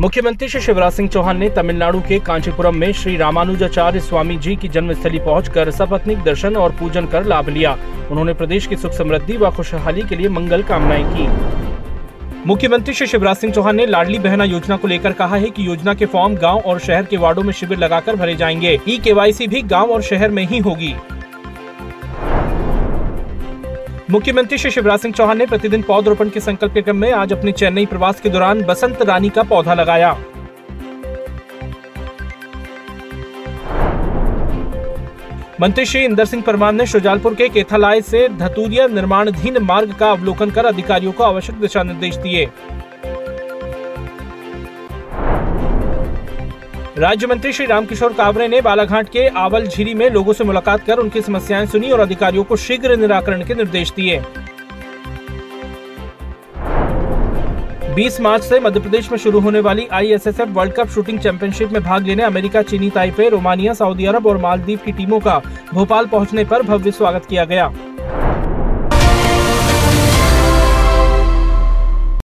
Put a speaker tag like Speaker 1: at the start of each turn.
Speaker 1: मुख्यमंत्री श्री शिवराज सिंह चौहान ने तमिलनाडु के कांचीपुरम में श्री रामानुजाचार्य स्वामी जी की जन्मस्थली पहुंचकर सपत्निक दर्शन और पूजन कर लाभ लिया। उन्होंने प्रदेश की सुख समृद्धि व खुशहाली के लिए मंगल कामनाएँ की। मुख्यमंत्री श्री शिवराज सिंह चौहान ने लाडली बहना योजना को लेकर कहा है कि योजना के फॉर्म गाँव और शहर के वार्डो में शिविर लगाकर भरे जाएँगे। ई केवाईसी भी गाँव और शहर में ही होगी। मुख्यमंत्री श्री शिवराज सिंह चौहान ने प्रतिदिन पौधरोपण के संकल्प के क्रम में आज अपने चेन्नई प्रवास के दौरान बसंत रानी का पौधा लगाया। मंत्री श्री इंदर सिंह परमार ने शुजालपुर के केथालाय से धतूरिया निर्माणाधीन मार्ग का अवलोकन कर अधिकारियों को आवश्यक दिशा निर्देश दिए। राज्य मंत्री श्री रामकिशोर कावरे ने बालाघाट के आवल झीरी में लोगों से मुलाकात कर उनकी समस्याएँ सुनी और अधिकारियों को शीघ्र निराकरण के निर्देश दिए। 20 मार्च से मध्य प्रदेश में शुरू होने वाली ISSF world cup shooting championship में भाग लेने अमेरिका, चीनी, ताइपे, रोमानिया सऊदी अरब और मालदीव की टीमों का भोपाल पहुँचने पर भव्य स्वागत किया गया।